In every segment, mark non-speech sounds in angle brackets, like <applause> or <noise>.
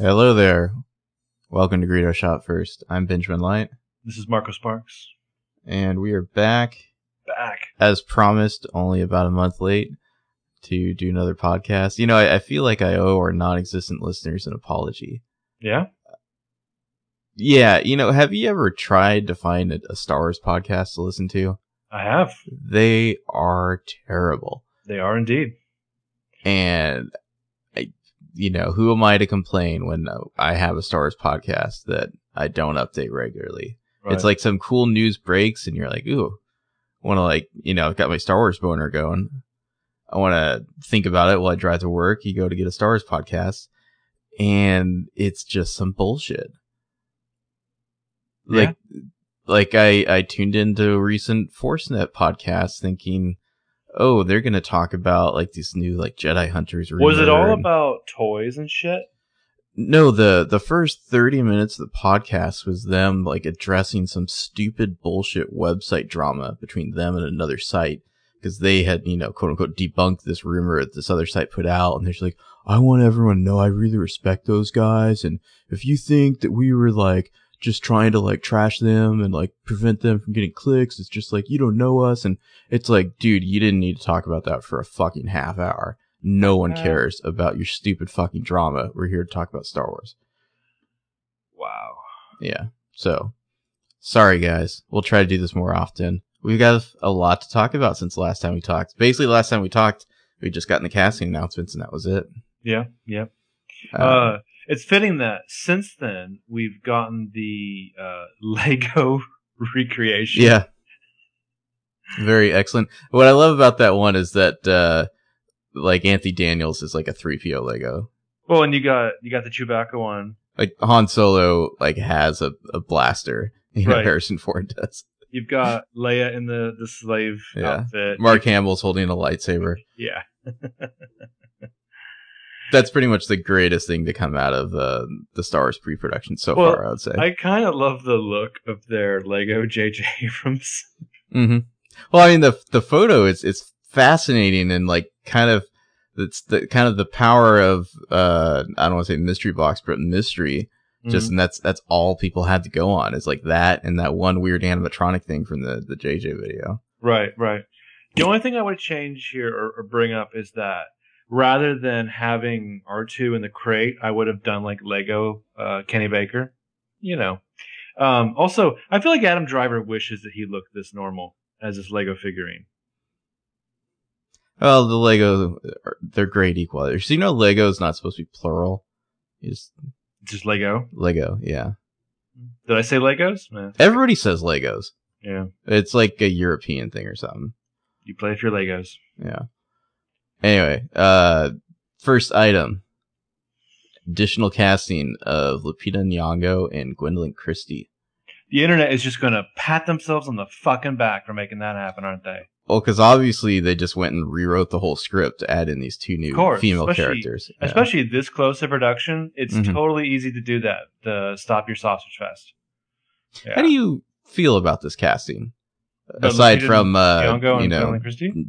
Hello there. Welcome to Greedo Shot First. I'm Benjamin Light, This is Marco Sparks. and we are back Back. as promised, only about a month late to do another podcast. You know, I, I feel like I owe our non-existent listeners an apology. Yeah? Yeah, you know, have you ever tried to find a, a Star Wars podcast to listen to? I have. They are terrible. They are indeed. and you know, who am I to complain when I have a Star Wars podcast that I don't update regularly? It's like some cool news breaks, and you're like, ooh, want to like, you know, I've got my Star Wars boner going. I want to think about it while I drive to work. You go to get a Star Wars podcast, and it's just some bullshit. Like, like I I tuned into a recent ForceNet podcast thinking, oh, they're gonna talk about like these new like Jedi Hunters. was it all and- about toys and shit? no, the the first 30 minutes of the podcast was them like addressing some stupid bullshit website drama between them and another site because they had, you know, quote unquote debunked this rumor that this other site put out and they're just like, I want everyone to know I really respect those guys and if you think that we were like just trying to like trash them and like prevent them from getting clicks, it's just like you don't know us and it's like, dude, you didn't need to talk about that for a fucking half hour. No one Uh, cares about your stupid fucking drama. We're here to talk about Star Wars. Wow. Yeah. So, sorry guys. We'll try to do this more often. We've got a lot to talk about since the last time we talked. Basically, last time we talked, we just got in the casting announcements and that was it. Yeah, yeah. Uh, Uh, it's fitting that since then we've gotten the uh, <laughs> Lego recreation. yeah. Very excellent. What I love about that one is that, uh, like Anthony Daniels is like a 3PO Lego. Well, and you got you got the Chewbacca one. Like Han Solo, like has a, a blaster. <laughs> You know, Right. Harrison Ford does. You've got Leia in the the slave Yeah. outfit. Mark Hamill's holding a lightsaber. Yeah. <laughs> That's pretty much the greatest thing to come out of uh, the Star Wars pre-production so Well, far. I would say. I kind of love the look of their Lego <laughs> JJ Abrams. hmm Well, I mean the the photo is it's fascinating and like kind of it's the kind of the power of uh I don't want to say mystery box, but mystery. Just Mhm. and that's that's all people had to go on is like that and that one weird animatronic thing from the the JJ video. Right, right. The only thing I would change here or, or bring up is that rather than having R2 in the crate, I would have done like Lego uh, Kenny Baker. You know. Um, also, I feel like Adam Driver wishes that he looked this normal as this Lego figurine. Well, the Lego are- they're great equalizers. So you know Lego is not supposed to be plural. It's Just Lego. Lego, yeah. Did I say Legos? Eh, Everybody says Legos. yeah. It's like a European thing or something. You play with your Legos. Yeah. Anyway, uh, first item: additional casting of Lupita Nyong'o and Gwendoline Christie. The internet is just going to pat themselves on the fucking back for making that happen, aren't they? Well, because obviously they just went and rewrote the whole script to add in these two new course, female characters. Yeah. Especially this close to production, it's Mhm. totally easy to do that. The stop your sausage fest. Yeah. How do you feel about this casting? Aside from uh, you know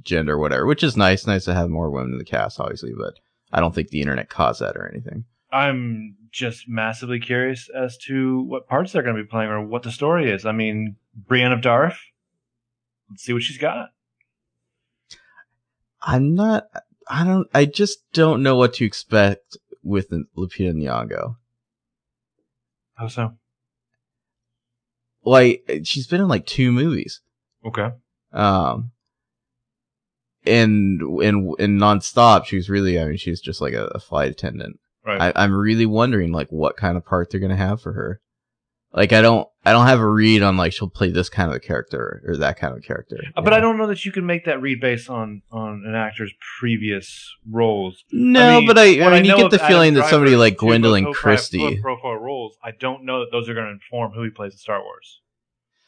gender, whatever, which is nice. Nice to have more women in the cast, obviously, but I don't think the internet caused that or anything. I'm just massively curious as to what parts they're going to be playing or what the story is. I mean, Brienne of Darth. Let's see what she's got. I'm not. I don't. I just don't know what to expect with Lupita Nyong'o. How so? Like she's been in like two movies, Okay. um, and in in nonstop. She was really. I mean, she's just like a, a flight attendant. Right. I, I'm really wondering like what kind of part they're gonna have for her. Like I don't. I don't have a read on like she'll play this kind of a character or that kind of character. Uh, but know? I don't know that you can make that read based on on an actor's previous roles. No, I mean, but I. I mean, you get the Adam feeling that somebody like Gwendoline Christie. profile roles. I don't know that those are going to inform who he plays in Star Wars.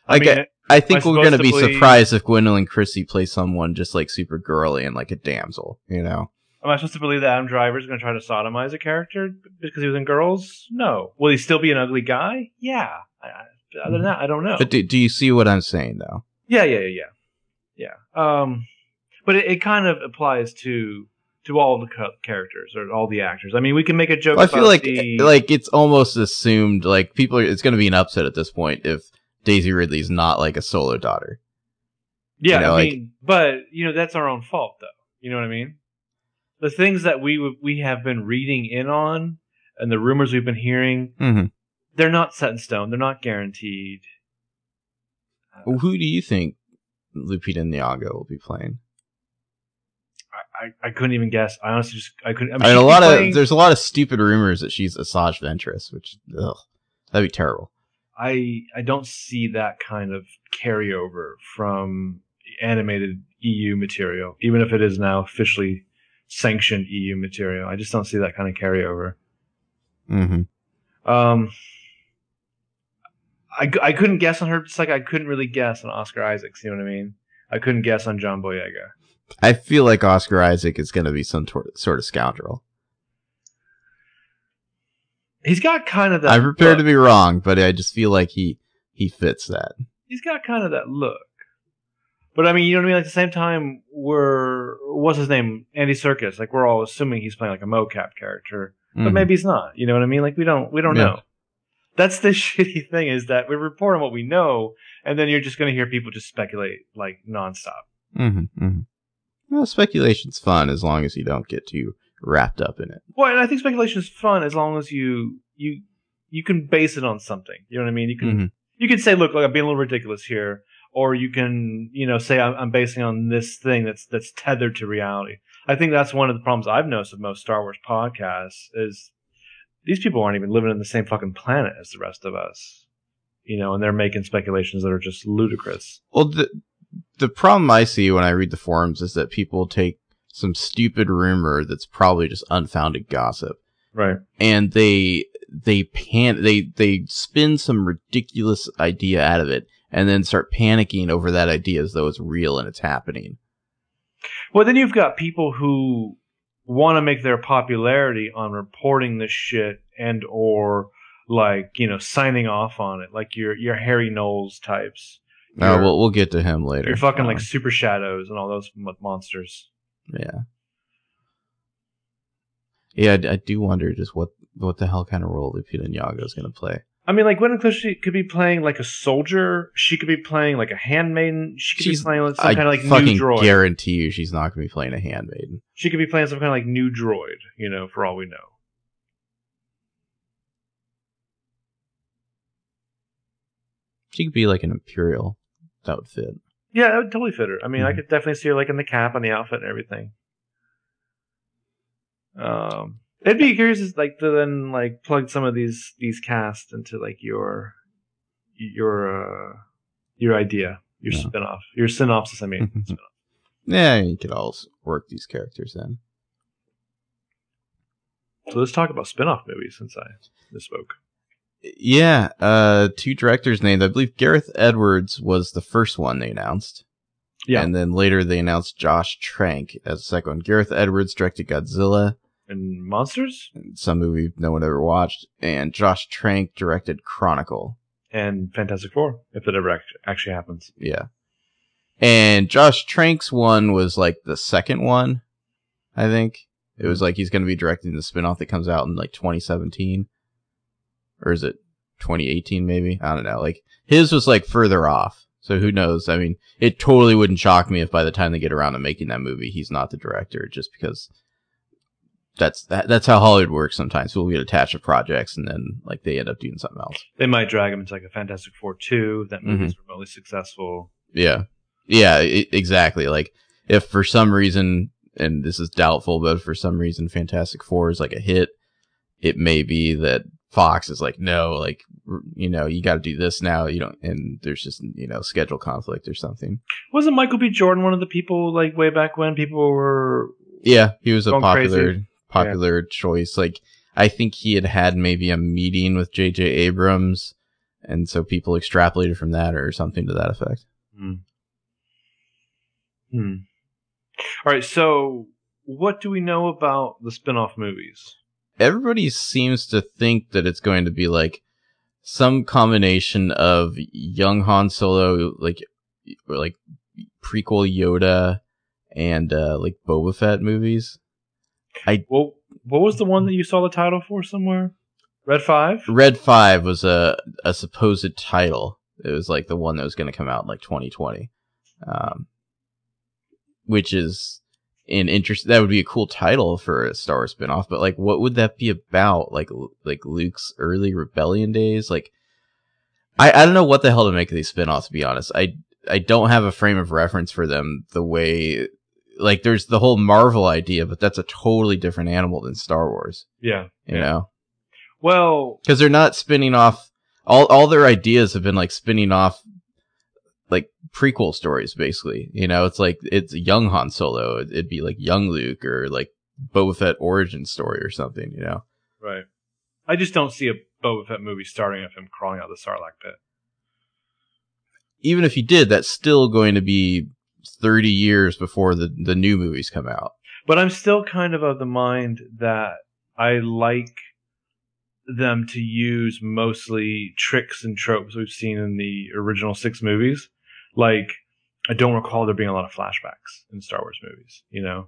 I mean, get- I think I we're gonna be surprised if Gwendoline Christie plays someone just like super girly and like a damsel, you know? am I supposed to believe that Adam Driver is going to try to sodomize a character because he was in Girls? No. Will he still be an ugly guy? Yeah. I, I- other than that, I don't know. But do, do you see what I'm saying though? Yeah, yeah, yeah, yeah, yeah. Um, but it, it kind of applies to to all the characters or all the actors. I mean, we can make a joke. Well, I feel like the, like it's almost assumed like people are, it's going to be an upset at this point if Daisy Ridley's not like a solo daughter. yeah. you know, I like- mean, but you know that's our own fault, though. You know what I mean? The things that we we have been reading in on and the rumors we've been hearing, Mm-hmm. they're not set in stone. They're not guaranteed. Who do you think Lupita Nyong'o will be playing? I, I, I couldn't even guess. I honestly just I couldn't. I mean, I mean, a lot be of there's a lot of stupid rumors that she's Asajj Ventress, which ugh, that'd be terrible. I I don't see that kind of carryover from animated EU material, even if it is now officially sanctioned EU material. I just don't see that kind of carryover. Mm-hmm. Um, I, I couldn't guess on her, just like I couldn't really guess on Oscar Isaacs. You know what I mean? I couldn't guess on John Boyega. I feel like Oscar Isaac is going to be some tor- sort of scoundrel. He's got kind of that. I'm prepared to be wrong, but I just feel like he he fits that. He's got kind of that look. But I mean, you know what I mean? Like, at the same time, we're what's his name? Andy Serkis. Like we're all assuming he's playing like a mocap character. but Mhm. maybe he's not. You know what I mean? Like we don't we don't Yeah. know. That's the <laughs> shitty thing is that we report on what we know, and then you're just going to hear people just speculate like nonstop. Mhm, mhm. Well, speculation's fun as long as you don't get too wrapped up in it. Well, and I think speculation is fun as long as you you you can base it on something. You know what I mean? You can Mhm. you can say, look, like I'm being a little ridiculous here, or you can you know say I'm, I'm basing on this thing that's that's tethered to reality. I think that's one of the problems I've noticed with most Star Wars podcasts is these people aren't even living in the same fucking planet as the rest of us. You know, and they're making speculations that are just ludicrous. Well, the the problem I see when I read the forums is that people take some stupid rumor that's probably just unfounded gossip, Right. and they they pan they they spin some ridiculous idea out of it, and then start panicking over that idea as though it's real and it's happening. Well, then you've got people who want to make their popularity on reporting this shit and or like you know signing off on it, like your your Harry Knowles types. Uh, Your- we'll we'll get to him later. You're fucking like Super Shadows and all those mo- monsters. Yeah, yeah. I, I do wonder just what what the hell kind of role Lupita Nyong'o is going to play. I mean, like Gwyneth Close could be playing like a soldier. She could be playing like a handmaiden. She could She's- be playing like some I kind of like fucking new droid. I guarantee you she's not going to be playing a handmaiden. She could be playing some kind of like new droid. You know, for all we know. She could be like an imperial. That would fit. Yeah, that would totally fit her. I mean, I Mhm. could definitely see her like in the cap and the outfit and everything. Um, it'd be curious, is, like to then like plug some of these these casts into like your your uh your idea, your Yeah. spin-off, your synopsis. I mean. <laughs> Yeah, you could also work these characters in. so let's talk about spin-off movies since I misspoke. Yeah, uh, two directors named. I believe Gareth Edwards was the first one they announced. Yeah. And then later they announced Josh Trank as the second one. Gareth Edwards directed Godzilla, And monsters some movie no one ever watched, and Josh Trank directed Chronicle. and Fantastic Four, if it ever act- actually happens. Yeah. And Josh Trank's one was like the second one, I think. It was like he's going to be directing the spin-off that comes out in like 2017. Or is it 2018 maybe? I don't know. Like his was like further off. So who knows? I mean, it totally wouldn't shock me if by the time they get around to making that movie, he's not the director just because that's that, that's how Hollywood works sometimes. People get attached to projects and then like they end up doing something else. They might drag him into like a Fantastic Four two. That movie's mm-hmm. remotely successful. Yeah. Yeah, i exactly. Like if for some reason and this is doubtful, but if for some reason Fantastic Four is like a hit, it may be that Fox is like, no, like you know, you got to do this now. You don't, and there's just you know schedule conflict or something. Wasn't Michael B. Jordan one of the people like way back when people were Yeah, he was a popular crazy. popular choice. Like I think he had had maybe a meeting with J.J. Abrams, and so people extrapolated from that or something to that effect. Hmm. Hmm. All right. So, what do we know about the spin-off movies? Everybody seems to think that it's going to be like some combination of young Han Solo, like or like prequel Yoda, and uh, like Boba Fett movies. I- well, what was the one that you saw the title for somewhere? Red Five. Red Five was a a supposed title. It was like the one that was going to come out in like 2020, um, which is an interest. That would be a cool title for a Star Wars spinoff. But like, what would that be about? Like like Luke's early rebellion days. Like, I I don't know what the hell to make of these spinoffs. To be honest, I I don't have a frame of reference for them the way. Like there's the whole Marvel idea, but that's a totally different animal than Star Wars. Yeah. You Yeah. know, Well, because they're not spinning off all all their ideas have been like spinning off prequel stories basically you know it's like it's young han solo It- it'd be like young luke or like boba fett origin story or something you know right. I just don't see a Boba Fett movie starting with him crawling out of the Sarlacc pit. even if he did that's still going to be 30 years before the the new movies come out But I'm still kind of of the mind that I like them to use mostly tricks and tropes we've seen in the original six movies. Like, I don't recall there being a lot of flashbacks in Star Wars movies, you know?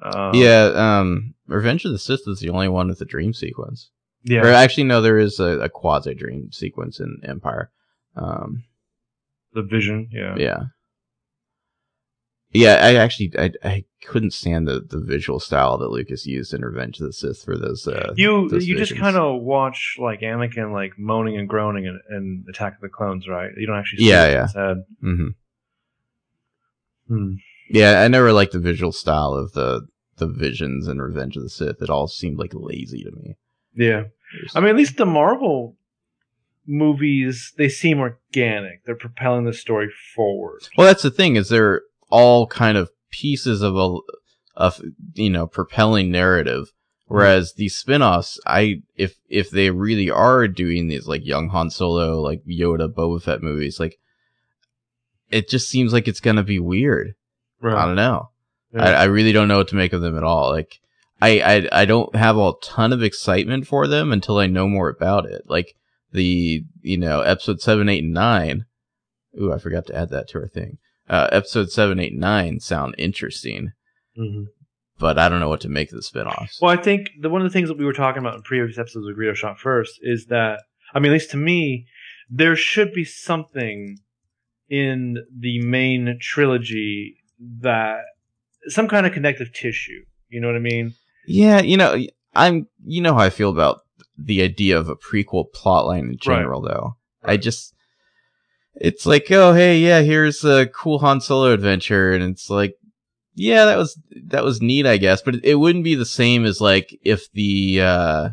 Um, yeah um revenge of the sith is the only one with a dream sequence Yeah. or actually no there is a, a quasi dream sequence in empire um The vision. Yeah. Yeah. Yeah, I actually I, I couldn't stand the, the visual style that Lucas used in Revenge of the Sith for those. Uh, You those you just kind of watch like Anakin like moaning and groaning in, in Attack of the Clones, right? You don't actually see Yeah, yeah. Mhm. Hmm. Yeah, I never liked the visual style of the the visions in Revenge of the Sith. It all seemed like lazy to me. Yeah. I mean, at least the Marvel movies they seem organic. They're propelling the story forward. well, that's the thing is they're all kind of pieces of a of you know propelling narrative. Mm-hmm. Whereas these spin-offs, I if if they really are doing these like young Han Solo, like Yoda, Boba Fett movies, like it just seems like it's gonna be weird. I don't know. I, I really don't know what to make of them at all. Like, I, I, I don't have a ton of excitement for them until I know more about it. Like the, you know, episode seven, eight, and nine. Ooh, I forgot to add that to our thing. Uh, episode seven, eight, nine sound interesting, hmm but I don't know what to make of the spinoffs. Well, I think the one of the things that we were talking about in previous episodes of Greedo Shot First is that I mean, at least to me, there should be something in the main trilogy that some kind of connective tissue. You know what I mean? Yeah, you know, I'm, you know how I feel about the idea of a prequel plotline in Right. general, though. I just, it's like, oh, hey, yeah, here's a cool Han Solo adventure, and it's like, yeah, that was that was neat, I guess, but it, wouldn't be the same as like if the uh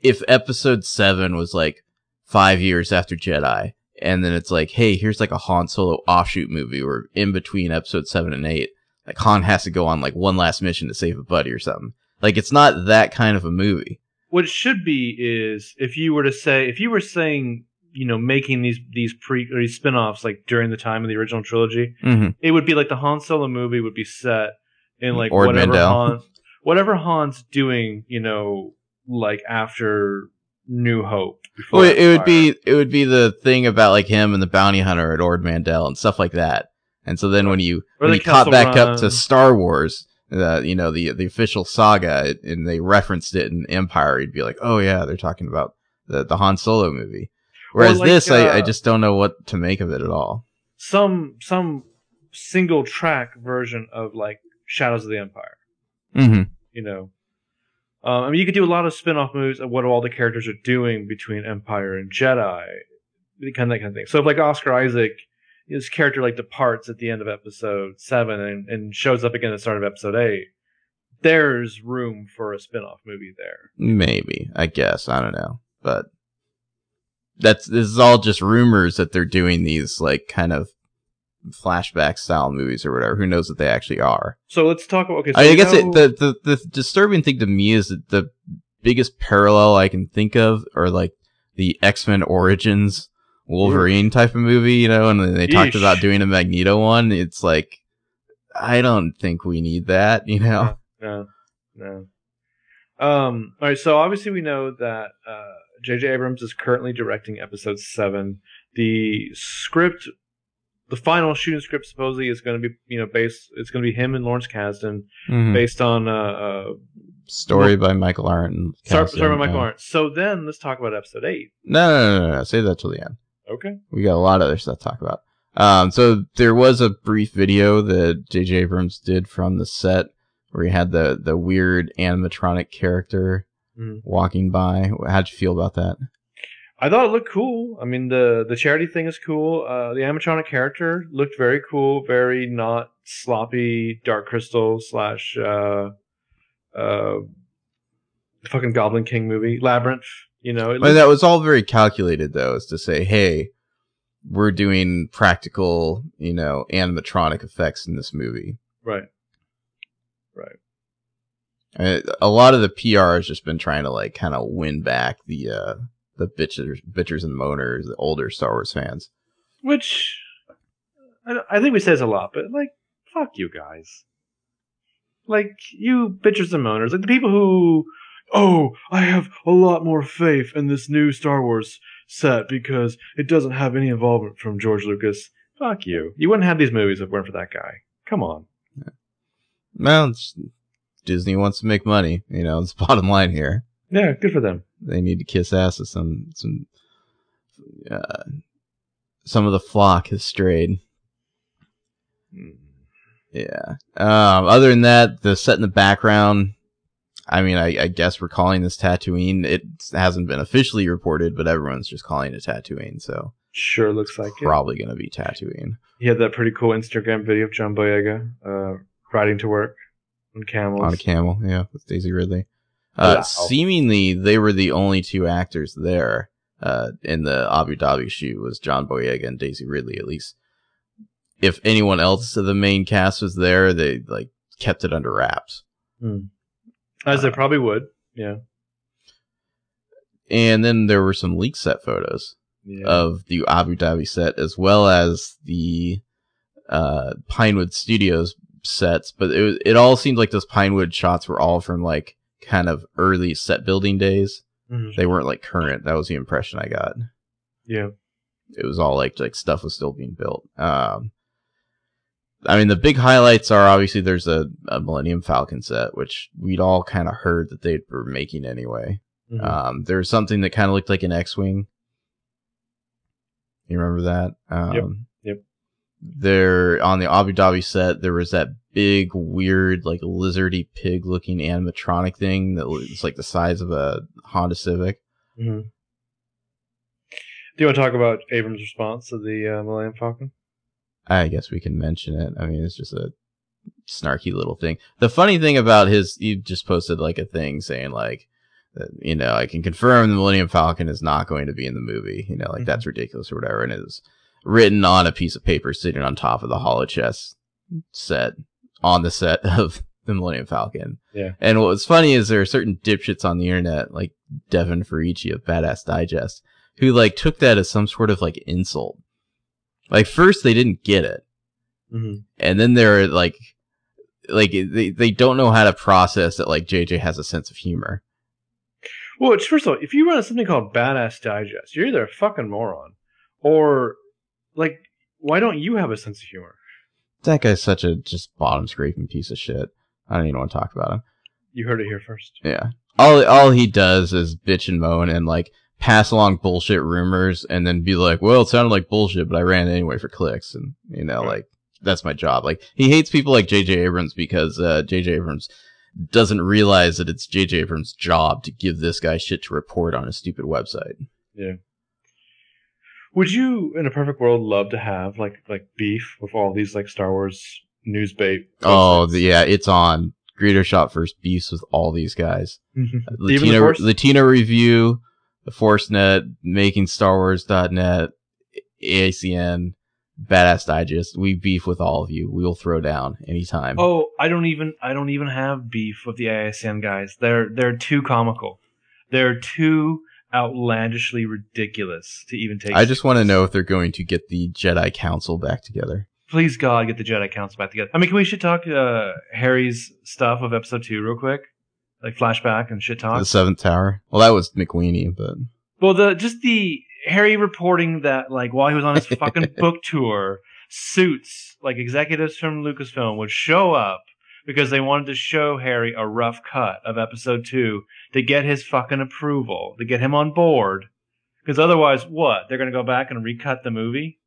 if Episode Seven was like five years after Jedi, and then it's like, hey, here's like a Han Solo offshoot movie, where in between Episode Seven and Eight, like Han has to go on like one last mission to save a buddy or something. Like it's not that kind of a movie. What it should be is if you were to say if you were saying you know making these these pre or these spin-offs like during the time of the original trilogy Mm-hmm. it would be like the Han Solo movie would be set in like Ord whatever Mantell. Han, whatever Han's doing, you know, like after New Hope. before Well, it, it would be it would be the thing about like him and the bounty hunter at Ord Mantell and stuff like that. And so then when you Or when you caught back up to Star Wars, uh, you know the the official saga, and they referenced it in Empire, you'd be like, oh yeah, they're talking about the the Han Solo movie. Whereas like, this, I, I uh, just don't know what to make of it at all. some some single track version of like Shadows of the Empire. Mm-hmm. You know, um, I mean, you could do a lot of spin-off movies of what all the characters are doing between Empire and Jedi, kind of that kind of thing. So if like Oscar Isaac, his character like departs at the end of Episode Seven and, and shows up again at the start of Episode Eight, there's room for a spin-off movie there. Maybe, I guess, I don't know, but that's this is all just rumors that they're doing these like kind of flashback style movies or whatever. Who knows what they actually are? So let's talk about okay. So I, guess know- it, the, the the disturbing thing to me is that the biggest parallel I can think of are like the X Men Origins Wolverine type of movie, you know, and then they talked about doing a Magneto one. It's like I don't think we need that, you know. No, no. Um, all right, so obviously we know that uh, J.J. Abrams is currently directing episode seven. The script the final shooting script supposedly is going to be you know based. It's going to be him and Lawrence Kasdan Mhm. based on uh, uh Story by Michael Arndt. sorry, sorry about Michael. Arndt. So then let's talk about episode eight. No, no, no, no, no. Save that till the end. Okay. We got a lot of other stuff to talk about. Um, so there was a brief video that J.J. Abrams did from the set where he had the the weird animatronic character Mhm. walking by. How'd you feel about that? I thought it looked cool. I mean, the the charity thing is cool. Uh, the animatronic character looked very cool, very not sloppy. Dark Crystal slash uh, uh, fucking Goblin King movie, Labyrinth. You know, it But looked, that was all very calculated, though, is to say, hey, we're doing practical, you know, animatronic effects in this movie. right. Uh, a lot of the PR has just been trying to like kind of win back the uh the bitchers, bitchers and moaners, the older Star Wars fans. Which I, I think we says a lot, but like, fuck you guys. Like you bitches and moaners, like the people who, oh, I have a lot more faith in this new Star Wars set because it doesn't have any involvement from George Lucas. Fuck you. You wouldn't have these movies if it weren't for that guy. Come on. Well, it's, Disney wants to make money. You know, it's <laughs> bottom line here. Yeah, good for them. They need to kiss ass with some some. Uh, some of the flock has strayed. Yeah. Um, other than that, the set in the background. I mean, I, I guess we're calling this Tatooine. It hasn't been officially reported, but everyone's just calling it Tatooine, so Sure looks like it. probably going to be Tatooine. He had that pretty cool Instagram video of John Boyega uh, riding to work on camels. on a camel, yeah, with Daisy Ridley. Uh, Wow. Seemingly, they were the only two actors there uh, in the Abu Dhabi shoot. Was John Boyega and Daisy Ridley, at least. If anyone else of the main cast was there, they like kept it under wraps. As they probably would. Yeah. And then there were some leak set photos Yeah. of the Abu Dhabi set as well as the uh, Pinewood Studios sets, but it was, it all seemed like those Pinewood shots were all from like kind of early set building days. Mhm. They weren't like current. That was the impression I got. Yeah. It was all like like stuff was still being built. Um, I mean, the big highlights are obviously there's a, a Millennium Falcon set, which we'd all kind of heard that they were making anyway. Mhm. Um, there was something that kind of looked like an X-wing. You remember that? Um, Yep. There on the Abu Dhabi set, there was that big, weird, like lizardy pig-looking animatronic thing that was like the size of a Honda Civic. Mhm. Do you want to talk about Abrams' response to the uh, Millennium Falcon? I guess we can mention it. I mean, it's just a snarky little thing. The funny thing about his, he just posted like a thing saying like, you know, I can confirm the Millennium Falcon is not going to be in the movie. You know, like Mhm. that's ridiculous or whatever. And it was written on a piece of paper sitting on top of the holochess set on the set <laughs> of the Millennium Falcon. Yeah. And what was funny is there are certain dipshits on the internet, like Devin Faraci of Badass Digest, who like took that as some sort of like insult. Like first they didn't get it Mm-hmm. and then they're like like they, they don't know how to process that like jj has a sense of humor Well, it's, first of all, if you run something called Badass Digest, you're either a fucking moron or, like, why don't you have a sense of humor? that guy's such a just bottom scraping piece of shit. I don't even want to talk about him. You heard it here first. yeah. All all he does is bitch and moan and like pass along bullshit rumors and then be like well it sounded like bullshit but i ran it anyway for clicks. And you know Right. like that's my job. Like he hates people like jj abrams because uh jj abrams doesn't realize that it's jj abrams job to give this guy shit to report on his stupid website Would you, in a perfect world, love to have like like beef with all these like Star Wars news bait? Oh, the, yeah, it's on. Greedo shot first beefs with all these guys. Mm-hmm. Uh, even the Latino, Force? Latino review, the ForceNet, making Star Wars.net, ACN, Badass Digest. We beef with all of you. We will throw down anytime. Oh, I don't even I don't even have beef with the ASN guys. They're they're too comical. They're too outlandishly ridiculous to even take. I just want to know if they're going to get the Jedi Council back together. please God get the Jedi Council back together. I mean, can we should talk uh, Harry's stuff of Episode Two real quick, like flashback and shit talk. The Seventh Tower. Well, that was McWeeny, but Well, the just the Harry reporting that like while he was on his <laughs> fucking book tour suits, like executives from Lucasfilm, would show up because they wanted to show Harry a rough cut of episode two to get his fucking approval, to get him on board. Because otherwise, what? They're going to go back and recut the movie?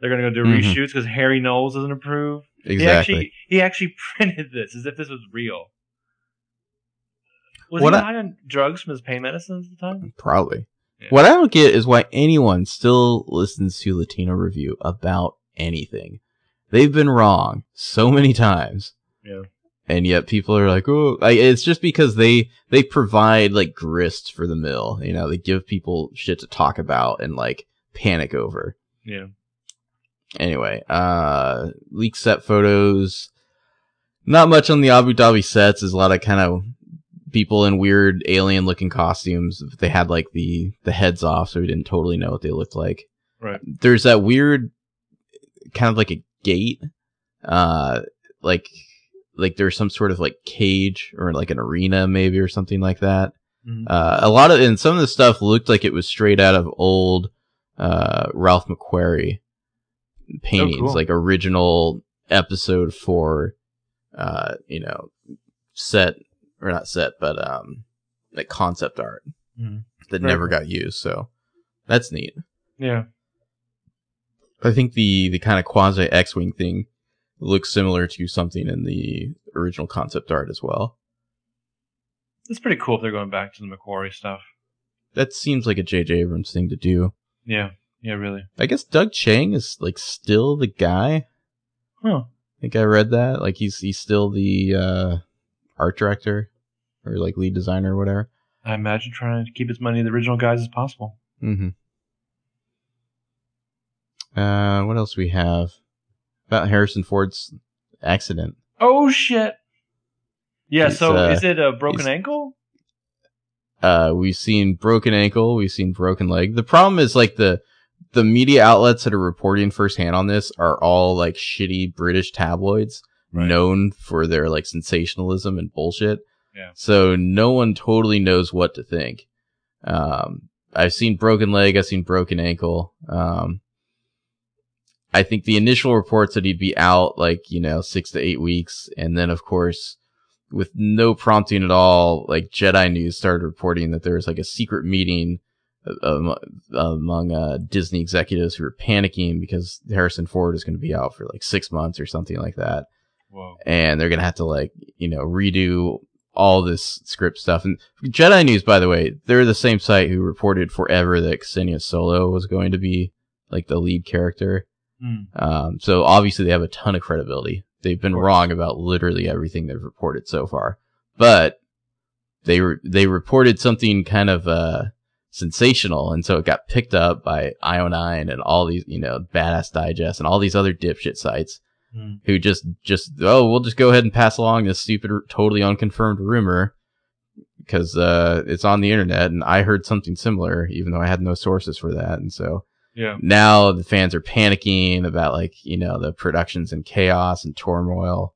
They're going to go do Mhm. reshoots because Harry Knowles doesn't approve? He Exactly. actually, he actually <laughs> printed this as if this was real. Was What he I- high on drugs from his pain medicines at the time? Probably. Yeah. What I don't get is why anyone still listens to Latino Review about anything. They've been wrong so many times. Yeah. And yet people are like, oh, like, it's just because they, they provide like grist for the mill. You know, they give people shit to talk about and like panic over. Yeah. Anyway, uh, leak set photos. Not much on the Abu Dhabi sets. There's a lot of kind of people in weird alien looking costumes. They had like the, the heads off, so we didn't totally know what they looked like. Right. There's that weird kind of like a gate, uh, like, like there's some sort of like cage or like an arena maybe or something like that. Mhm. Uh, a lot of, and some of the stuff looked like it was straight out of old, uh, Ralph McQuarrie paintings, cool. like original episode four, uh, you know, set, or not set, but, um, like concept art Mhm. that Very never cool. got used. So that's neat. Yeah. I think the, the kind of quasi X-Wing thing looks similar to something in the original concept art as well. It's pretty cool if they're going back to the McQuarrie stuff. That seems like a J.J. Abrams thing to do. Yeah. Yeah, really. I guess Doug Chiang is like still the guy. Huh. I think I read that. Like he's he's still the uh art director or like lead designer or whatever. I imagine trying to keep as many of the original guys as possible. Mm-hmm. Uh what else we have? About Harrison Ford's accident. Oh shit. Yeah, He's, so uh, is it a broken ankle? Uh we've seen broken ankle, we've seen broken leg. The problem is like the the media outlets that are reporting firsthand on this are all like shitty British tabloids Right. known for their like sensationalism and bullshit. Yeah. So no one totally knows what to think. Um, I've seen broken leg. I've seen broken ankle. Um, I think the initial reports that he'd be out like, you know, six to eight weeks. And then of course, with no prompting at all, like Jedi News started reporting that there was like a secret meeting um, among uh, Disney executives who were panicking because Harrison Ford is going to be out for like six months or something like that Whoa. and they're gonna have to like you know redo all this script stuff. And Jedi News, by the way, they're the same site who reported forever that Ksenia Solo was going to be like the lead character. Hmm. Um, so obviously they have a ton of credibility. They've been wrong about literally everything they've reported so far, but they re- they reported something kind of uh sensational, and so it got picked up by IO9 and all these you know Badass Digest and all these other dipshit sites Hmm. who just just oh we'll just go ahead and pass along this stupid totally unconfirmed rumor because uh it's on the internet and i heard something similar even though i had no sources for that and so Yeah. now the fans are panicking about like you know the productions in chaos and turmoil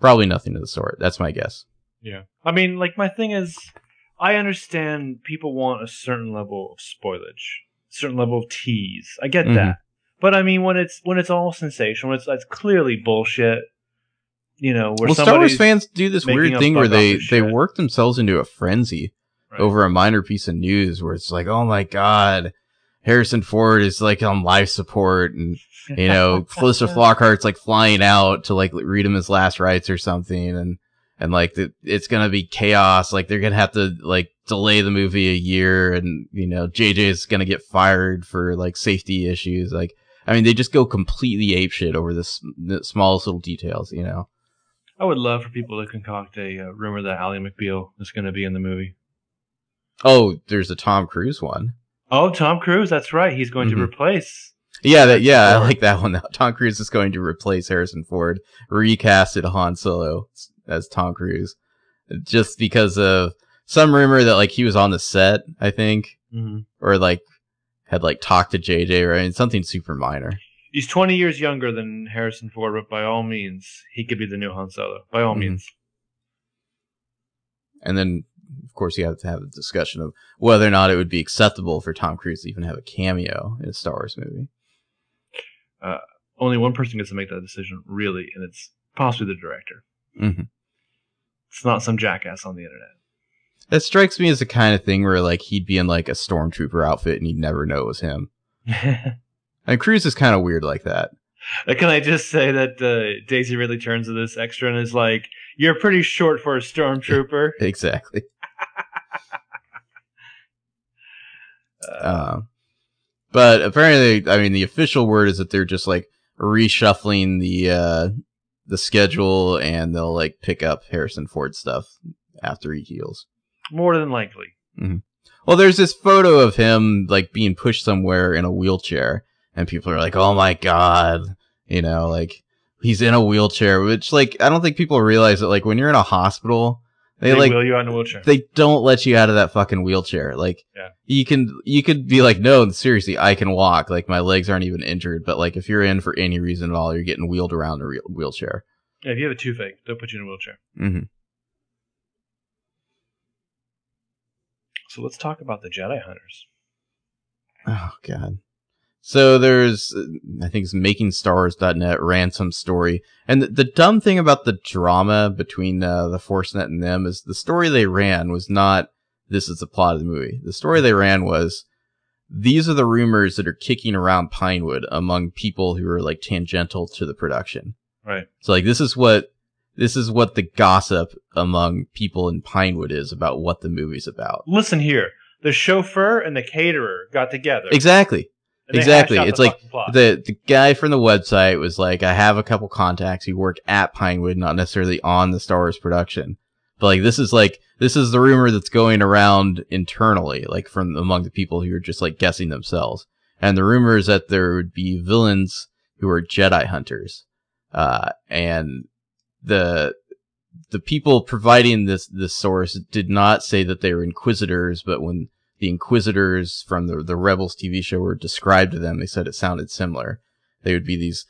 probably nothing of the sort that's my guess Yeah. I mean, like my thing is, I understand people want a certain level of spoilage, a certain level of tease. I get Mhm. that. But I mean, when it's when it's all sensational, when it's it's clearly bullshit. You know, where well star wars fans do this weird thing where they they work themselves into a frenzy Right. over a minor piece of news where it's like oh my god harrison ford is like on life support and you know, <laughs> Calista Flockhart's like flying out to like read him his last rites or something, and and like the, it's gonna be chaos. Like they're gonna have to like delay the movie a year, and you know, JJ is gonna get fired for like safety issues. Like, I mean, they just go completely apeshit over this the smallest little details. You know, I would love for people to concoct a uh, rumor that Ally McBeal is going to be in the movie. oh, there's a Tom Cruise one. Oh, Tom Cruise. That's right. He's going Mhm. to replace. Yeah, that yeah, I like that one. Tom Cruise is going to replace Harrison Ford, recasted Han Solo as Tom Cruise, just because of some rumor that like he was on the set, I think, Mhm. or like had like talked to JJ or I mean, something super minor. He's 20 years younger than Harrison Ford, but by all means, he could be the new Han Solo. By all Mhm. means. And then, of course, you have to have a discussion of whether or not it would be acceptable for Tom Cruise to even have a cameo in a Star Wars movie. uh, only one person gets to make that decision, really, and it's possibly the director. Mhm. It's not some jackass on the internet. That strikes me as the kind of thing where like he'd be in like a stormtrooper outfit and you'd never know it was him. <laughs> And Cruise is kind of weird like that. Uh, Can I just say that uh, Daisy really turns to this extra and is like, "You're pretty short for a stormtrooper." <laughs> Exactly. <laughs> Uh, but apparently, I mean, the official word is that they're just like reshuffling the uh, the schedule, and they'll like pick up Harrison Ford stuff after he heals. more than likely. Well, there's this photo of him like being pushed somewhere in a wheelchair, and people are like, "Oh my god," you know, like he's in a wheelchair. Which, like, I don't think people realize that, like, when you're in a hospital, they, They, like wheel you out in a wheelchair. they don't let you out of that fucking wheelchair. Like, Yeah. you can you could be like, no, seriously, I can walk. Like, my legs aren't even injured. But like, if you're in for any reason at all, you're getting wheeled around in a wheelchair. Yeah, if you have a toothache, they'll put you in a wheelchair. hmm So let's talk about the Jedi Hunters. Oh god. So there's, uh, I think it's makingstars.net ransom story, and the, the dumb thing about the drama between uh, the ForceNet and them is the story they ran was not this is the plot of the movie. The story they ran was these are the rumors that are kicking around Pinewood among people who are like tangential to the production. Right. So like this is what this is what the gossip among people in Pinewood is about what the movie's about. Listen here. The chauffeur and the caterer got together. Exactly. Exactly. It's the like the the guy from the website was like, I have a couple contacts who work at Pinewood, not necessarily on the Star Wars production. But like this is like this is the rumor that's going around internally, like from among the people who are just like guessing themselves. And the rumor is that there would be villains who are Jedi hunters. Uh and the the people providing this this source did not say that they were inquisitors, but when the inquisitors from the the Rebels TV show were described to them, they said it sounded similar. They would be these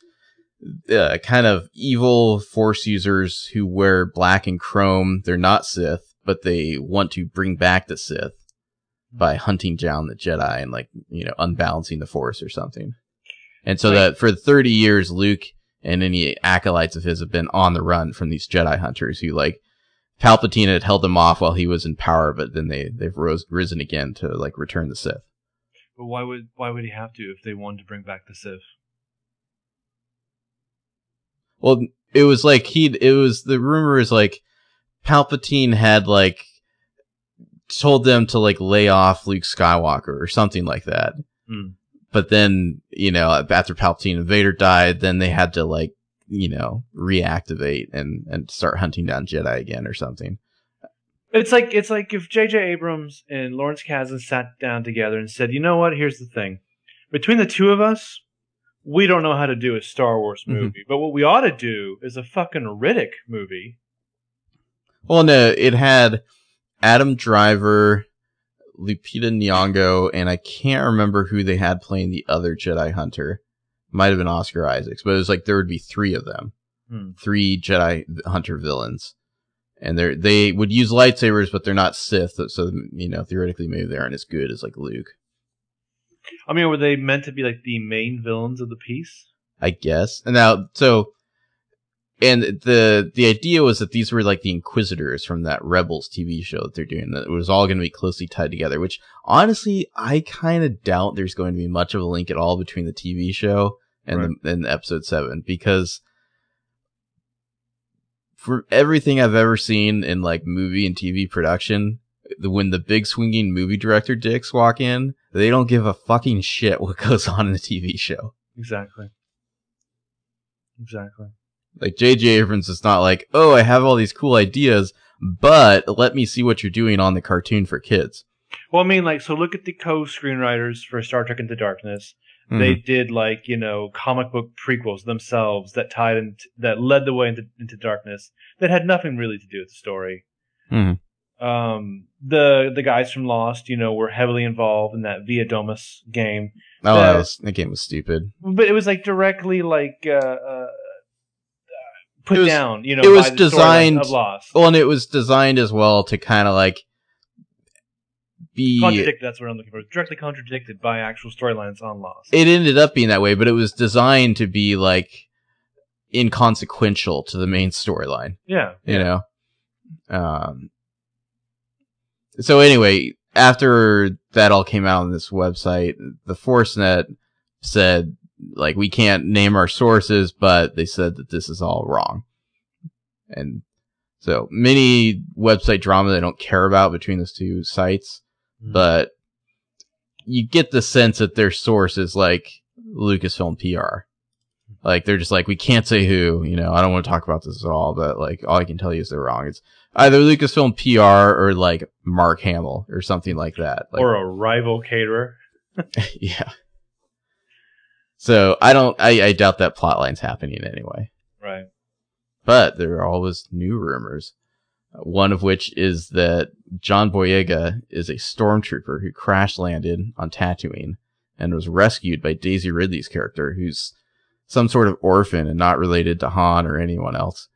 uh, kind of evil force users who wear black and chrome. They're not Sith, but they want to bring back the Sith by hunting down the Jedi and like you know unbalancing the Force or something. And so Right. that for 30 years, Luke and any acolytes of his have been on the run from these Jedi hunters who like Palpatine had held them off while he was in power, but then they they've rose, risen again to like return the Sith. But why would why would he have to if they wanted to bring back the Sith? Well, it was like he it was the rumor is like Palpatine had like told them to like lay off Luke Skywalker or something like that. Hmm. But then, you know, after Palpatine and Vader died, then they had to like, you know, reactivate and and start hunting down Jedi again or something. It's like it's like if J.J. Abrams and Lawrence Kasdan sat down together and said, "You know what? Here's the thing. Between the two of us, we don't know how to do a Star Wars Mhm. movie. But what we ought to do is a fucking Riddick movie." Well, no, it had Adam Driver, Lupita Nyong'o, and I can't remember who they had playing the other Jedi Hunter. Might have been Oscar Isaacs, but it was like there would be three of them, Hmm. three Jedi Hunter villains, and they they would use lightsabers, but they're not Sith, so- you know theoretically maybe they aren't as good as like Luke. I mean, were they meant to be like the main villains of the piece? I guess. And now, so, and the the idea was that these were like the Inquisitors from that Rebels TV show that they're doing. That it was all going to be closely tied together. Which honestly, I kind of doubt there's going to be much of a link at all between the TV show and the, and episode seven because. For everything I've ever seen in like movie and TV production, the, when the big swinging movie director dicks walk in, they don't give a fucking shit what goes on in the TV show. Exactly. Exactly. Like J.J. Abrams is not like, oh, I have all these cool ideas, but let me see what you're doing on the cartoon for kids. Well, I mean, like, so look at the co-screenwriters for Star Trek Into Darkness. They did like you know comic book prequels themselves that tied in that led the way into into darkness that had nothing really to do with the story. Mhm. Um, the the guys from Lost, you know, were heavily involved in that Via Domus game, oh, that the- was that game was stupid. but it was like directly like uh, uh, put was- down, you know, it was the designed- of Lost. Well, and it was designed as well to kind of like be. Contradicted. That's what I'm looking for. Directly contradicted by actual storylines on Lost. It ended up being that way, but it was designed to be like inconsequential to the main storyline. yeah. you know um so anyway after that all came out on this website the forcenet said like we can't name our sources but they said that this is all wrong and so many website drama they don't care about between those two sites Mhm. but you get the sense that their source is like Lucasfilm PR. Like they're just like, we can't say who, you know, I don't want to talk about this at all, but like all I can tell you is they're wrong. It's either Lucasfilm PR or like Mark Hamill or something like that. Like, or a rival caterer. <laughs> yeah. So I don't, I, I doubt that plotline's happening anyway. Right. But there are always new rumors. One of which is that John Boyega is a stormtrooper who crash landed on Tatooine and was rescued by Daisy Ridley's character, who's some sort of orphan and not related to Han or anyone else.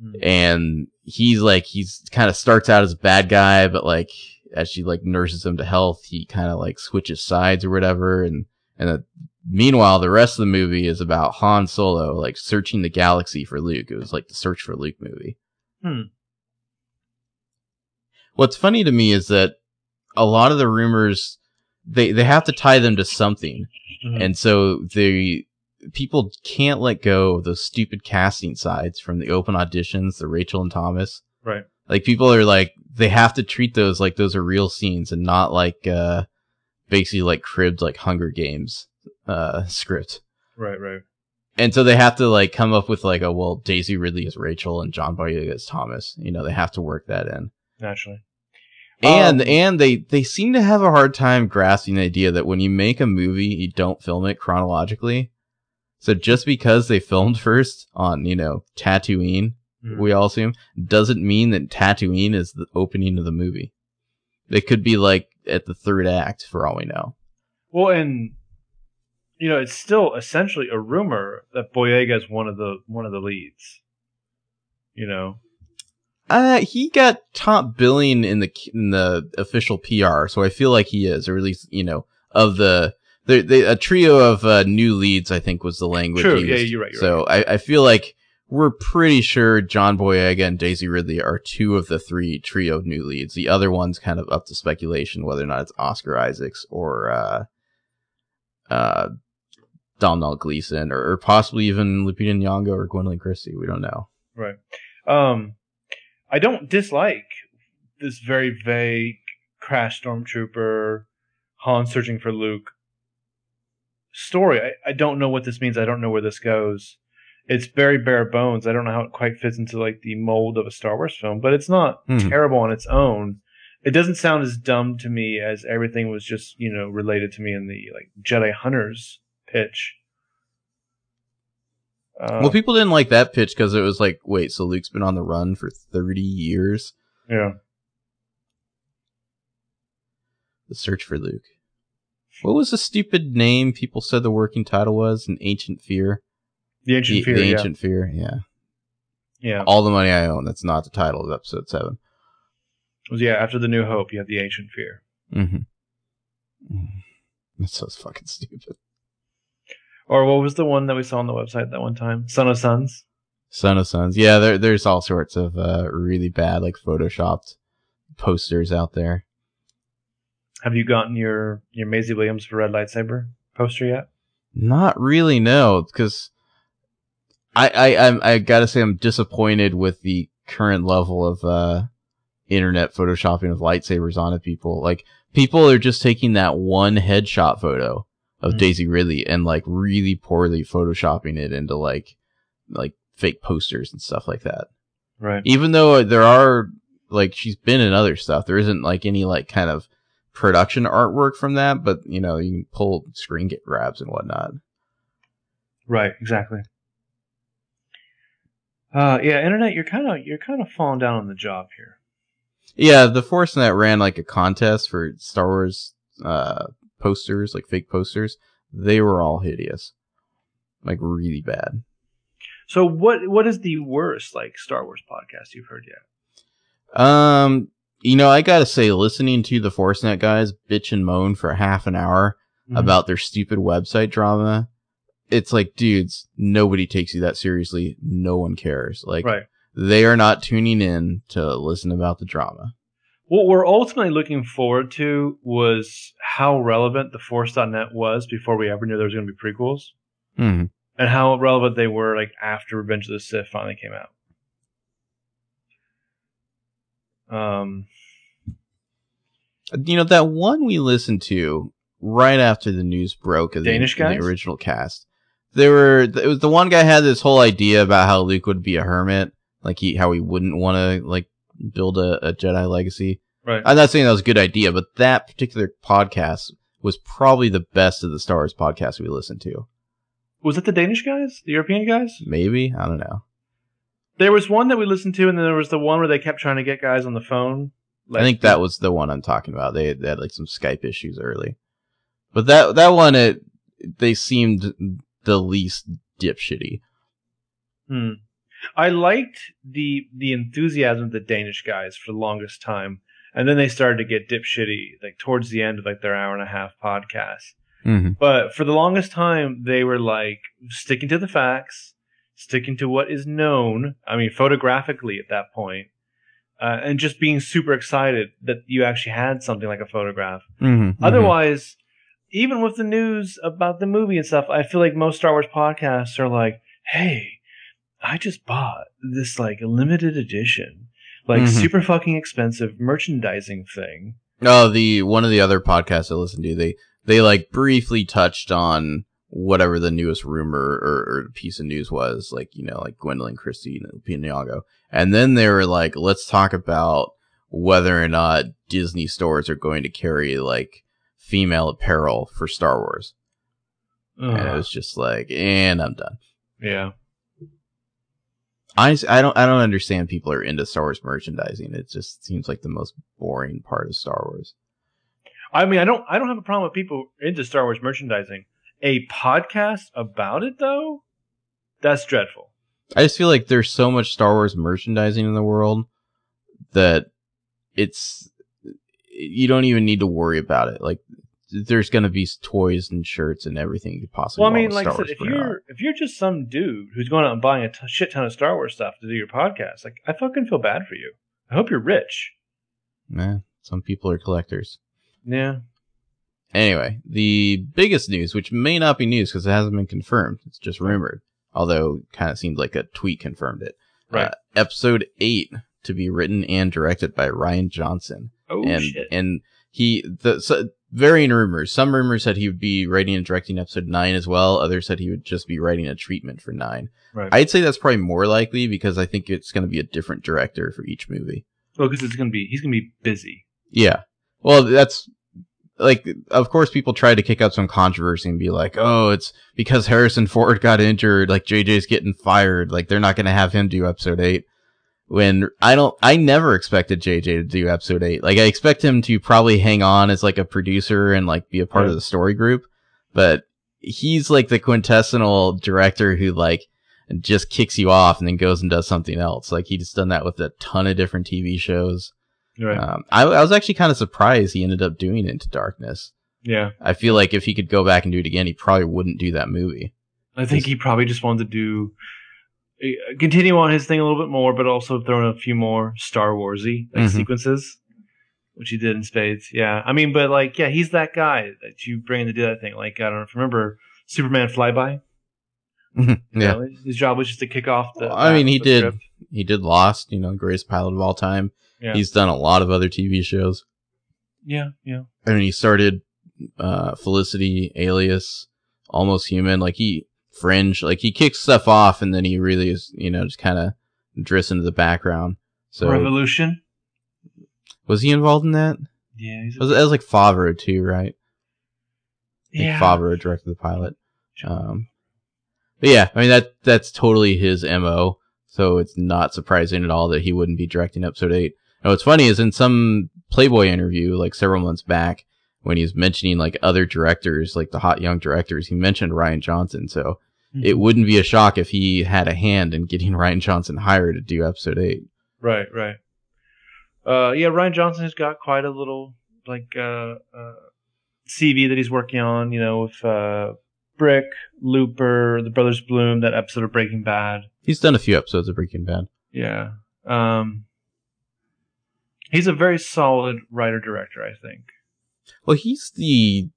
Hmm. And he's like, he's kind of starts out as a bad guy, but like, as she like nurses him to health, he kind of like switches sides or whatever. And, and the, meanwhile, the rest of the movie is about Han Solo, like searching the galaxy for Luke. It was like the search for Luke movie. Hmm. What's funny to me is that a lot of the rumors, they, they have to tie them to something. Mhm. And so the people can't let go of those stupid casting sides from the open auditions, the Rachel and Thomas. right. Like people are like they have to treat those like those are real scenes and not like uh basically like cribbed like Hunger Games uh script. Right. Right. And so they have to like come up with like a well Daisy Ridley is Rachel and John Boyega is Thomas. You know, they have to work that in. Naturally. And Um, and they they seem to have a hard time grasping the idea that when you make a movie, you don't film it chronologically. So just because they filmed <laughs> first on you know Tatooine, Mhm. we all assume doesn't mean that Tatooine is the opening of the movie. They could be like at the third act for all we know. Well, and you know, it's still essentially a rumor that Boyega is one of the one of the leads. You know. Uh, he got top billing in the in the official PR, so I feel like he is, or at least you know of the. The, the, a trio of uh, new leads, I think, was the language. True, yeah, you're right, you're so I, I feel like we're pretty sure John Boyega and Daisy Ridley are two of the three trio new leads. The other one's kind of up to speculation whether or not it's Oscar Isaacs or uh, uh, Domhnall Gleeson or, or possibly even Lupita Nyong'o or Gwendoline Christie. We don't know. Right. Um, I don't dislike this very vague crash stormtrooper Han searching for Luke story. I, I don't know what this means. I don't know where this goes. It's very bare bones. I don't know how it quite fits into like the mold of a Star Wars film, but it's not Mhm. terrible on its own. It doesn't sound as dumb to me as everything was just, you know, related to me in the like Jedi Hunters pitch. Uh, Well, people didn't like that pitch because it was like, wait, so Luke's been on the run for 30 years? yeah. The Search for Luke. What was the stupid name people said the working title was? An Ancient Fear? The Ancient the, Fear, the yeah. Fear, yeah. Yeah. All the money I own. That's not the title of episode 7. Was yeah, after the New Hope, you had the Ancient Fear. Mm-hmm. That's so fucking stupid. Or what was the one that we saw on the website that one time? Son of Sons. Son of Sons. Yeah, there, there's all sorts of uh, really bad, like, photoshopped posters out there. Have you gotten your your Maisie Williams for Red Lightsaber poster yet? Not really, no, because I, I, I'm, I gotta say I'm disappointed with the current level of, uh, internet photoshopping of lightsabers onto people. Like, people are just taking that one headshot photo of Mhm. Daisy Ridley and, like, really poorly photoshopping it into, like, like, fake posters and stuff like that. Right. Even though there are, like, she's been in other stuff, there isn't, like, any, like, kind of production artwork from that, but, you know, you can pull screen get grabs and whatnot. Right. Exactly. Uh, yeah, internet. You're kind of you're kind of falling down on the job here. Yeah, the Force Forcenet ran like a contest for Star Wars uh, posters, like fake posters. They were all hideous, like really bad. So what what is the worst like Star Wars podcast you've heard yet? Um, You know, I gotta say, listening to the ForceNet guys bitch and moan for half an hour Mhm. about their stupid website drama, it's like, dudes, nobody takes you that seriously. No one cares. Like, right. they are not tuning in to listen about the drama. What we're ultimately looking forward to was how relevant the Force.net was before we ever knew there was going to be prequels, hmm and how relevant they were like after Revenge of the Sith finally came out. Um, You know, that one we listened to right after the news broke of the, Danish the guys? original cast. There were, it was the one guy had this whole idea about how Luke would be a hermit, like he, how he wouldn't want to like build a, a Jedi legacy. right. I'm not saying that was a good idea, but that particular podcast was probably the best of the Star Wars podcasts we listened to. was it the Danish guys, the European guys? Maybe I don't know. There was one that we listened to, and then there was the one where they kept trying to get guys on the phone. I think that was the one I'm talking about. They, they had like some Skype issues early, but that that one it they seemed the least dipshitty. Hmm. I liked the the enthusiasm of the Danish guys for the longest time, and then they started to get dipshitty like towards the end of like their hour and a half podcast. Mm-hmm. But for the longest time, they were like sticking to the facts, sticking to what is known. I mean, photographically at that point, uh, and just being super excited that you actually had something like a photograph. Mm-hmm. Otherwise, even with the news about the movie and stuff, I feel like most Star Wars podcasts are like, "Hey, I just bought this like limited edition, like Mhm. super fucking expensive merchandising thing." oh, the one of the other podcasts I listened to, they they like briefly touched on whatever the newest rumor or, or piece of news was, like you know, like Gwendoline Christie and Pinago, and then they were like, let's talk about whether or not Disney stores are going to carry like female apparel for Star Wars. And it was just like, and I'm done. yeah. I, I don't I don't understand people are into Star Wars merchandising. It just seems like the most boring part of Star Wars. I mean, I don't, I don't have a problem with people into Star Wars merchandising. A podcast about it, though, that's dreadful. I just feel like there's so much Star Wars merchandising in the world that it's you don't even need to worry about it. Like there's gonna be toys and shirts and everything you could possibly. Well, I mean, like I said, if you're if you're just some dude who's going out and buying a t- shit ton of Star Wars stuff to do your podcast, like I fucking feel bad for you. I hope you're rich. Man, Nah, some people are collectors. Yeah. Anyway, the biggest news, which may not be news because it hasn't been confirmed, it's just rumored. Although, kind of seemed like a tweet confirmed it. Right. Uh, episode eight to be written and directed by Rian Johnson. Oh and shit. and he the so, varying rumors. Some rumors said he would be writing and directing episode nine as well. Others said he would just be writing a treatment for nine. right. I'd say that's probably more likely because I think it's going to be a different director for each movie. well, because it's gonna be he's gonna be busy. Yeah. Well, that's like, of course, people try to kick up some controversy and be like, "Oh, it's because Harrison Ford got injured. Like JJ's getting fired. Like they're not going to have him do episode eight. When I don't, I never expected JJ to do episode eight. Like I expect him to probably hang on as like a producer and like be a part Right. of the story group, but he's like the quintessential director who like just kicks you off and then goes and does something else. Like he's done that with a ton of different TV shows. Right. Um, I, I was actually kind of surprised he ended up doing Into Darkness. yeah. I feel like if he could go back and do it again, he probably wouldn't do that movie. I think he probably just wanted to do continue on his thing a little bit more, but also throw in a few more Star Warsy like Mhm. sequences, which he did in spades. Yeah, I mean, but like, yeah, he's that guy that you bring in to do that thing. Like, I don't know if you remember Superman Flyby. yeah, You know, his job was just to kick off the. Well, I mean, he did. he did Lost. You know, greatest pilot of all time. Yeah. He's done a lot of other TV shows. Yeah, yeah. I mean, he started uh, Felicity, Alias, Almost Human. Like he Fringe. Like he kicks stuff off, and then he really is, you know, just kind of drifts into the background. So Revolution. was he involved in that? Yeah, he's It was, it was like Favreau too, right? Yeah. Favreau directed the pilot. Um, but yeah, I mean that that's totally his mo. So it's not surprising at all that he wouldn't be directing episode eight. And what's funny is in some Playboy interview, like several months back, when he's mentioning like other directors, like the hot young directors, he mentioned Rian Johnson. So Mhm. it wouldn't be a shock if he had a hand in getting <laughs> Rian Johnson hired to do episode eight. Right, right. Uh, yeah, Rian Johnson has got quite a little like uh, uh, CV that he's working on. You know, with uh, Brick, Looper, The Brothers Bloom, that episode of Breaking Bad. He's done a few episodes of Breaking Bad. Yeah. Um, he's a very solid writer director, I think. Well, he's the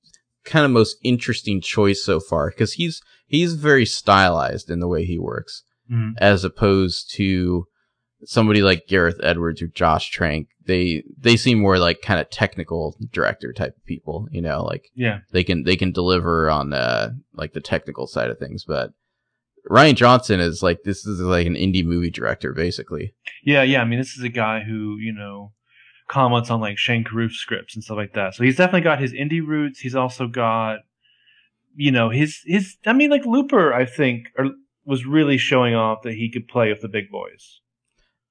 kind of most interesting choice so far because he's he's very stylized in the way he works, Mhm. as opposed to somebody like Gareth Edwards or Josh Trank. They they seem more like kind of technical director type of people. You know, like Yeah. they can they can deliver on uh like the technical side of things, but. Rian Johnson is like this is like an indie movie director basically. Yeah, yeah. I mean, this is a guy who, you know, comments on like Shane Carruth scripts and stuff like that. So he's definitely got his indie roots. He's also got, you know, his his. I mean, like Looper, I think, or, was really showing off that he could play with the big boys.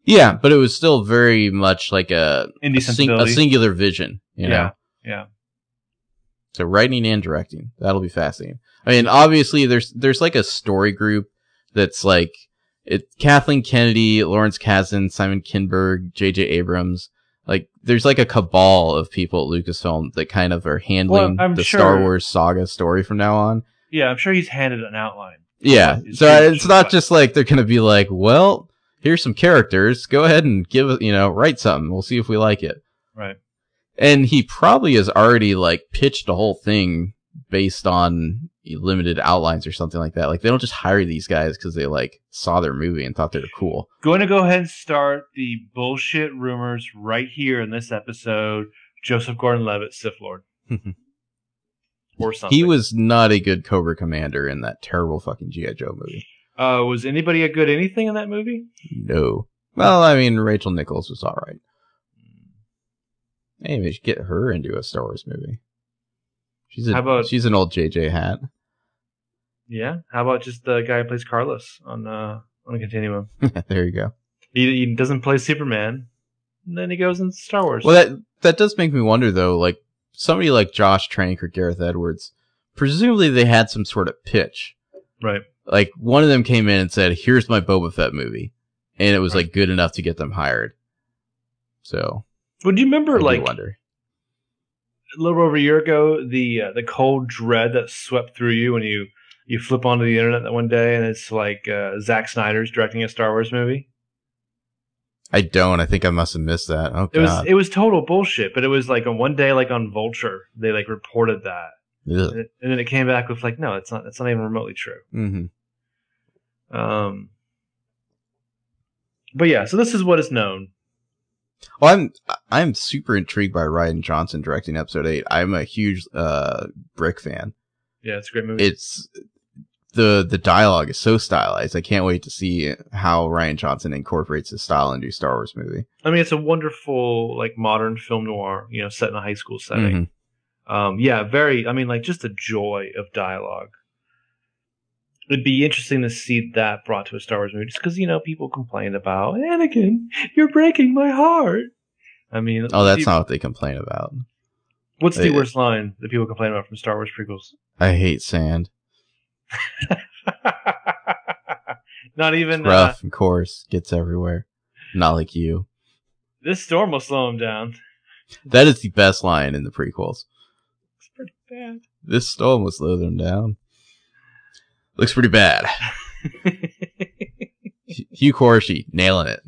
Yeah, but it was still very much like a Indie a, sing- a singular vision. You know? Yeah, yeah. So writing and directing, that'll be fascinating. I mean, obviously there's there's like a story group that's like it Kathleen Kennedy, Lawrence Kasdan, Simon Kinberg, J.J. Abrams. Like there's like a cabal of people at Lucasfilm that kind of are handling I'm the sure- Star Wars saga story from now on. Yeah, I'm sure he's handed an outline. Yeah. It's So it's not just like they're gonna be like, well, here's some characters. Go ahead and give it, you know, write something. We'll see if we like it. Right. And he probably has already like pitched a whole thing based on limited outlines or something like that. Like they don't just hire these guys because they like saw their movie and thought they were cool. Going to go ahead and start the bullshit rumors right here in this episode. Joseph Gordon-Levitt, Sith Lord, <laughs> or something. He was not a good Cobra Commander in that terrible fucking GI Joe movie. Uh, was anybody a good anything in that movie? No. Well, I mean, Rachel Nichols was all right. Maybe get her into a Star Wars movie. She's a How about- she's an old JJ hat. Yeah. How about just the guy who plays Carlos on uh on a continuum? <laughs> there you go. He, he doesn't play Superman, and then he goes into Star Wars. Well, that that does make me wonder though. Like somebody like Josh Trank or Gareth Edwards, presumably they had some sort of pitch. right. Like one of them came in and said, "Here's my Boba Fett movie," and it was Right. like good enough to get them hired. So Well, do you remember like wonder. A little over a year ago the uh, the cold dread that swept through you when you you flip onto the internet that one day and it's like uh, Zack Snyder's directing a Star Wars movie. I don't. I think I must have missed that. Oh It was god. it was total bullshit, but it was like on one day like on Vulture they like reported that, and, it- and then it came back with like no, it's not it's not even remotely true. Mhm. Um, but yeah, so this is what is known. Well, I'm I'm super intrigued by Rian Johnson directing episode eight. I'm a huge uh Brick fan. Yeah, it's a great movie. It's the the dialogue is so stylized. I can't wait to see how Rian Johnson incorporates his style into a Star Wars movie. I mean, it's a wonderful like modern film noir, you know, set in a high school setting. Mhm. Um, yeah, very. I mean, like just the joy of dialogue. It'd be interesting to see that brought to a Star Wars movie, just because you know people complain about Anakin, you're breaking my heart. I mean, Oh, that's not what they complain about. What's the Uh, worst line that people complain about from Star Wars prequels? I hate sand. <laughs> not even It's uh, rough and coarse, gets everywhere. Not like you. this storm will slow him down. That is the best line in the prequels. It's pretty bad. This storm will slow them down. Looks pretty bad. <laughs> Hugh Quarshie nailing it.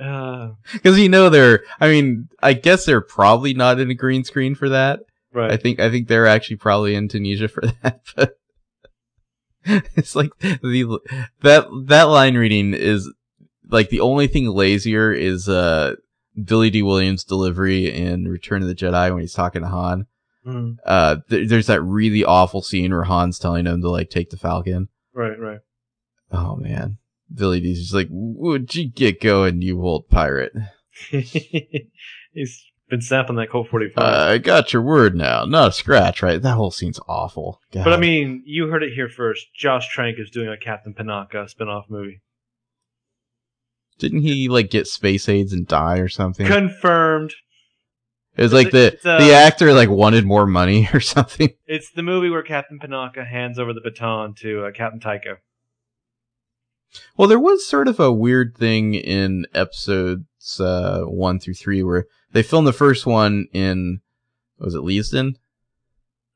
uh, Because you know they're. I mean, I guess they're probably not in a green screen for that. right. I think I think they're actually probably in Tunisia for <laughs> that. But it's like the that that line reading is like the only thing lazier is uh Billy Dee Williams' delivery in Return of the Jedi when he's talking to Han. Mm, Uh, th- there's that really awful scene where Han's telling him to like take the Falcon. right. Right. Oh man, Billy Dee's just like, "Would you get going, you old pirate? <laughs> He's been snapping that Colt 45. Uh, I got your word now. Not a scratch, right? That whole scene's awful. God. but I mean, you heard it here first. Josh Trank is doing a Captain Panaka spin-off movie. didn't he like get space aids and die or something? Confirmed. It was like the uh, the actor like wanted more money <laughs> or something. It's the movie where Captain Panaka hands over the baton to uh, Captain Typho. Well, there was sort of a weird thing in episodes uh, one through three, where they filmed the first one in was it Leavesden,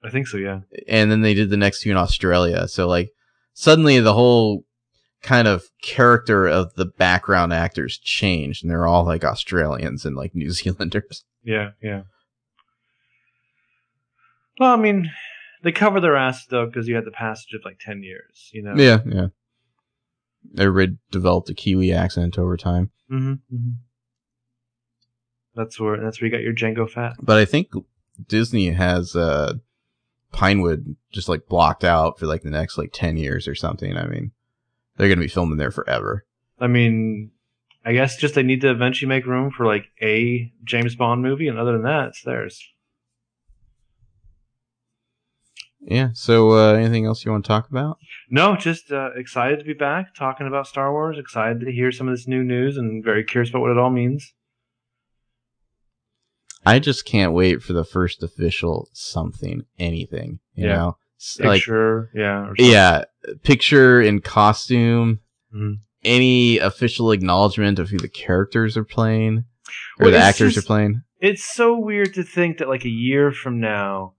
I think so. Yeah. and then they did the next two in Australia. So like suddenly the whole kind of character of the background actors changed, and they're all like Australians and like New <laughs> Zealanders. Yeah. Yeah. Well, I mean, they cover their ass though because you had the passage of like ten years. You know. Yeah, yeah. Everybody developed a Kiwi accent over time, hmm hmm That's where that's where you got your Jango Fett. but I think Disney has uh, Pinewood just like blocked out for like the next like ten years or something. I mean, they're gonna be filming there forever. I mean, I guess just they need to eventually make room for like a James Bond movie, and other than that, it's theirs. Yeah. So, uh, anything else you want to talk about? No, just uh, excited to be back talking about Star Wars. Excited to hear some of this new news, and very curious about what it all means. I just can't wait for the first official something, anything. You Yeah. know, S- like Picture, yeah, or yeah, picture in costume, Mhm. any official acknowledgement of who the characters are playing or Well, the actors just- are playing. It's so weird to think that like a year from now,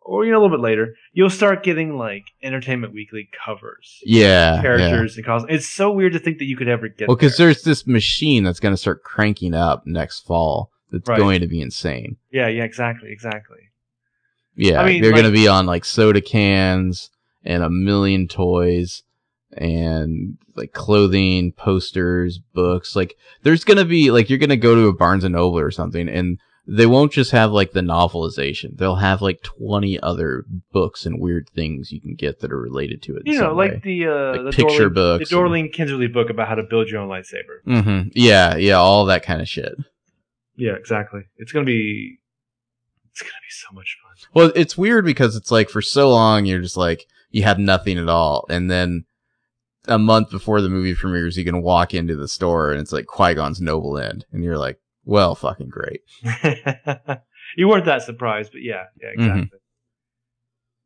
or you know a little bit later, you'll start getting like Entertainment Weekly covers, Yeah, yeah. characters and costumes. It's so weird to think that you could ever get. Well, because there. there's this machine that's going to start cranking up next fall. That's Right. going to be insane. yeah, yeah, exactly, exactly. Yeah, I mean, they're going to be on like soda cans and a million toys and like clothing, posters, books. Like there's going to be like you're going to go to a Barnes and Noble or something, and they won't just have like the novelization. They'll have like 20 other books and weird things you can get that are related to it. You know, like way. the uh, Like the picture Dorling, books the and- Dorling Kindersley book about how to build your own lightsaber. Mhm. Yeah, yeah, all that kind of shit. Yeah, exactly. It's gonna be, it's gonna be so much fun. Well, it's weird because it's like for so long you're just like you have nothing at all, and then a month before the movie premieres, you can walk into the store and it's like Qui Gon's Noble End, and you're like, well, fucking great. <laughs> you weren't that surprised, but yeah, yeah, Mm-hmm. exactly,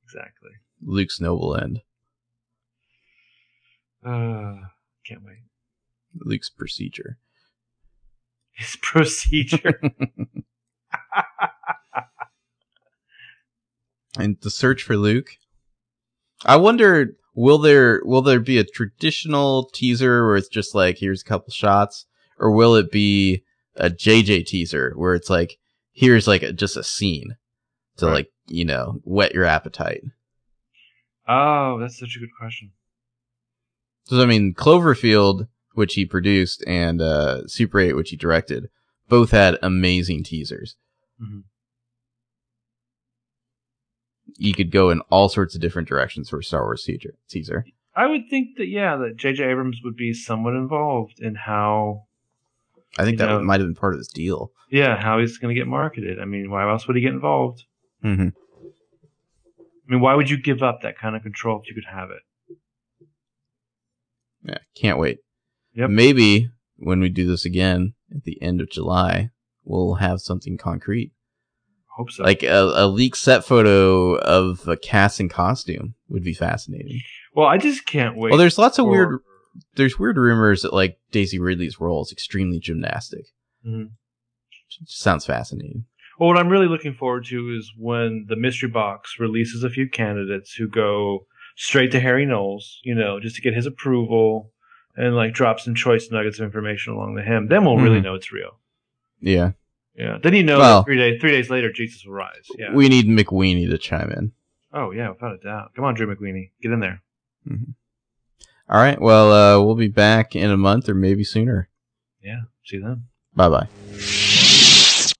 exactly. Luke's Noble End, Uh, can't wait. Luke's procedure. His <laughs> procedure. <laughs> and the search for Luke. I wonder will there will there be a traditional teaser where it's just like here's a couple shots, or will it be a JJ teaser where it's like here's like a, just a scene to Right. like you know whet your appetite. oh, that's such a good question. So I mean, Cloverfield, which he produced, and uh, Super 8, which he directed, both had amazing teasers. Mhm. You could go in all sorts of different directions for Star Wars Caesar. teaser. I would think that yeah, that J.J. Abrams would be somewhat involved in how I think that know- might have been part of his deal. yeah how he's going to get marketed. I mean, why else would he get involved? Mm-hmm. I mean, why would you give up that kind of control if you could have it? Yeah, can't wait. Yep. Maybe when we do this again at the end of July, we'll have something concrete, Hope so. like a, a leaked set photo of a cast in costume would be fascinating. well, I just can't wait. Well, there's lots of for- weird there's weird rumors that like Daisy Ridley's role is extremely gymnastic. Mhm. Sounds fascinating. Well, what I'm really looking forward to is when the mystery box releases a few candidates who go straight to Harry Knowles, you know, just to get his approval and like drop some choice nuggets of information along to him. Then we'll really Mhm. know it's real. Yeah, Yeah. Then you know Well- that three days three days later Jesus will rise. Yeah. we need McWeeny to chime in. oh yeah, without a doubt. Come on, Drew McWeeny, get in there. All right, well, uh, we'll be back in a month or maybe sooner. Yeah. See you then. Bye bye.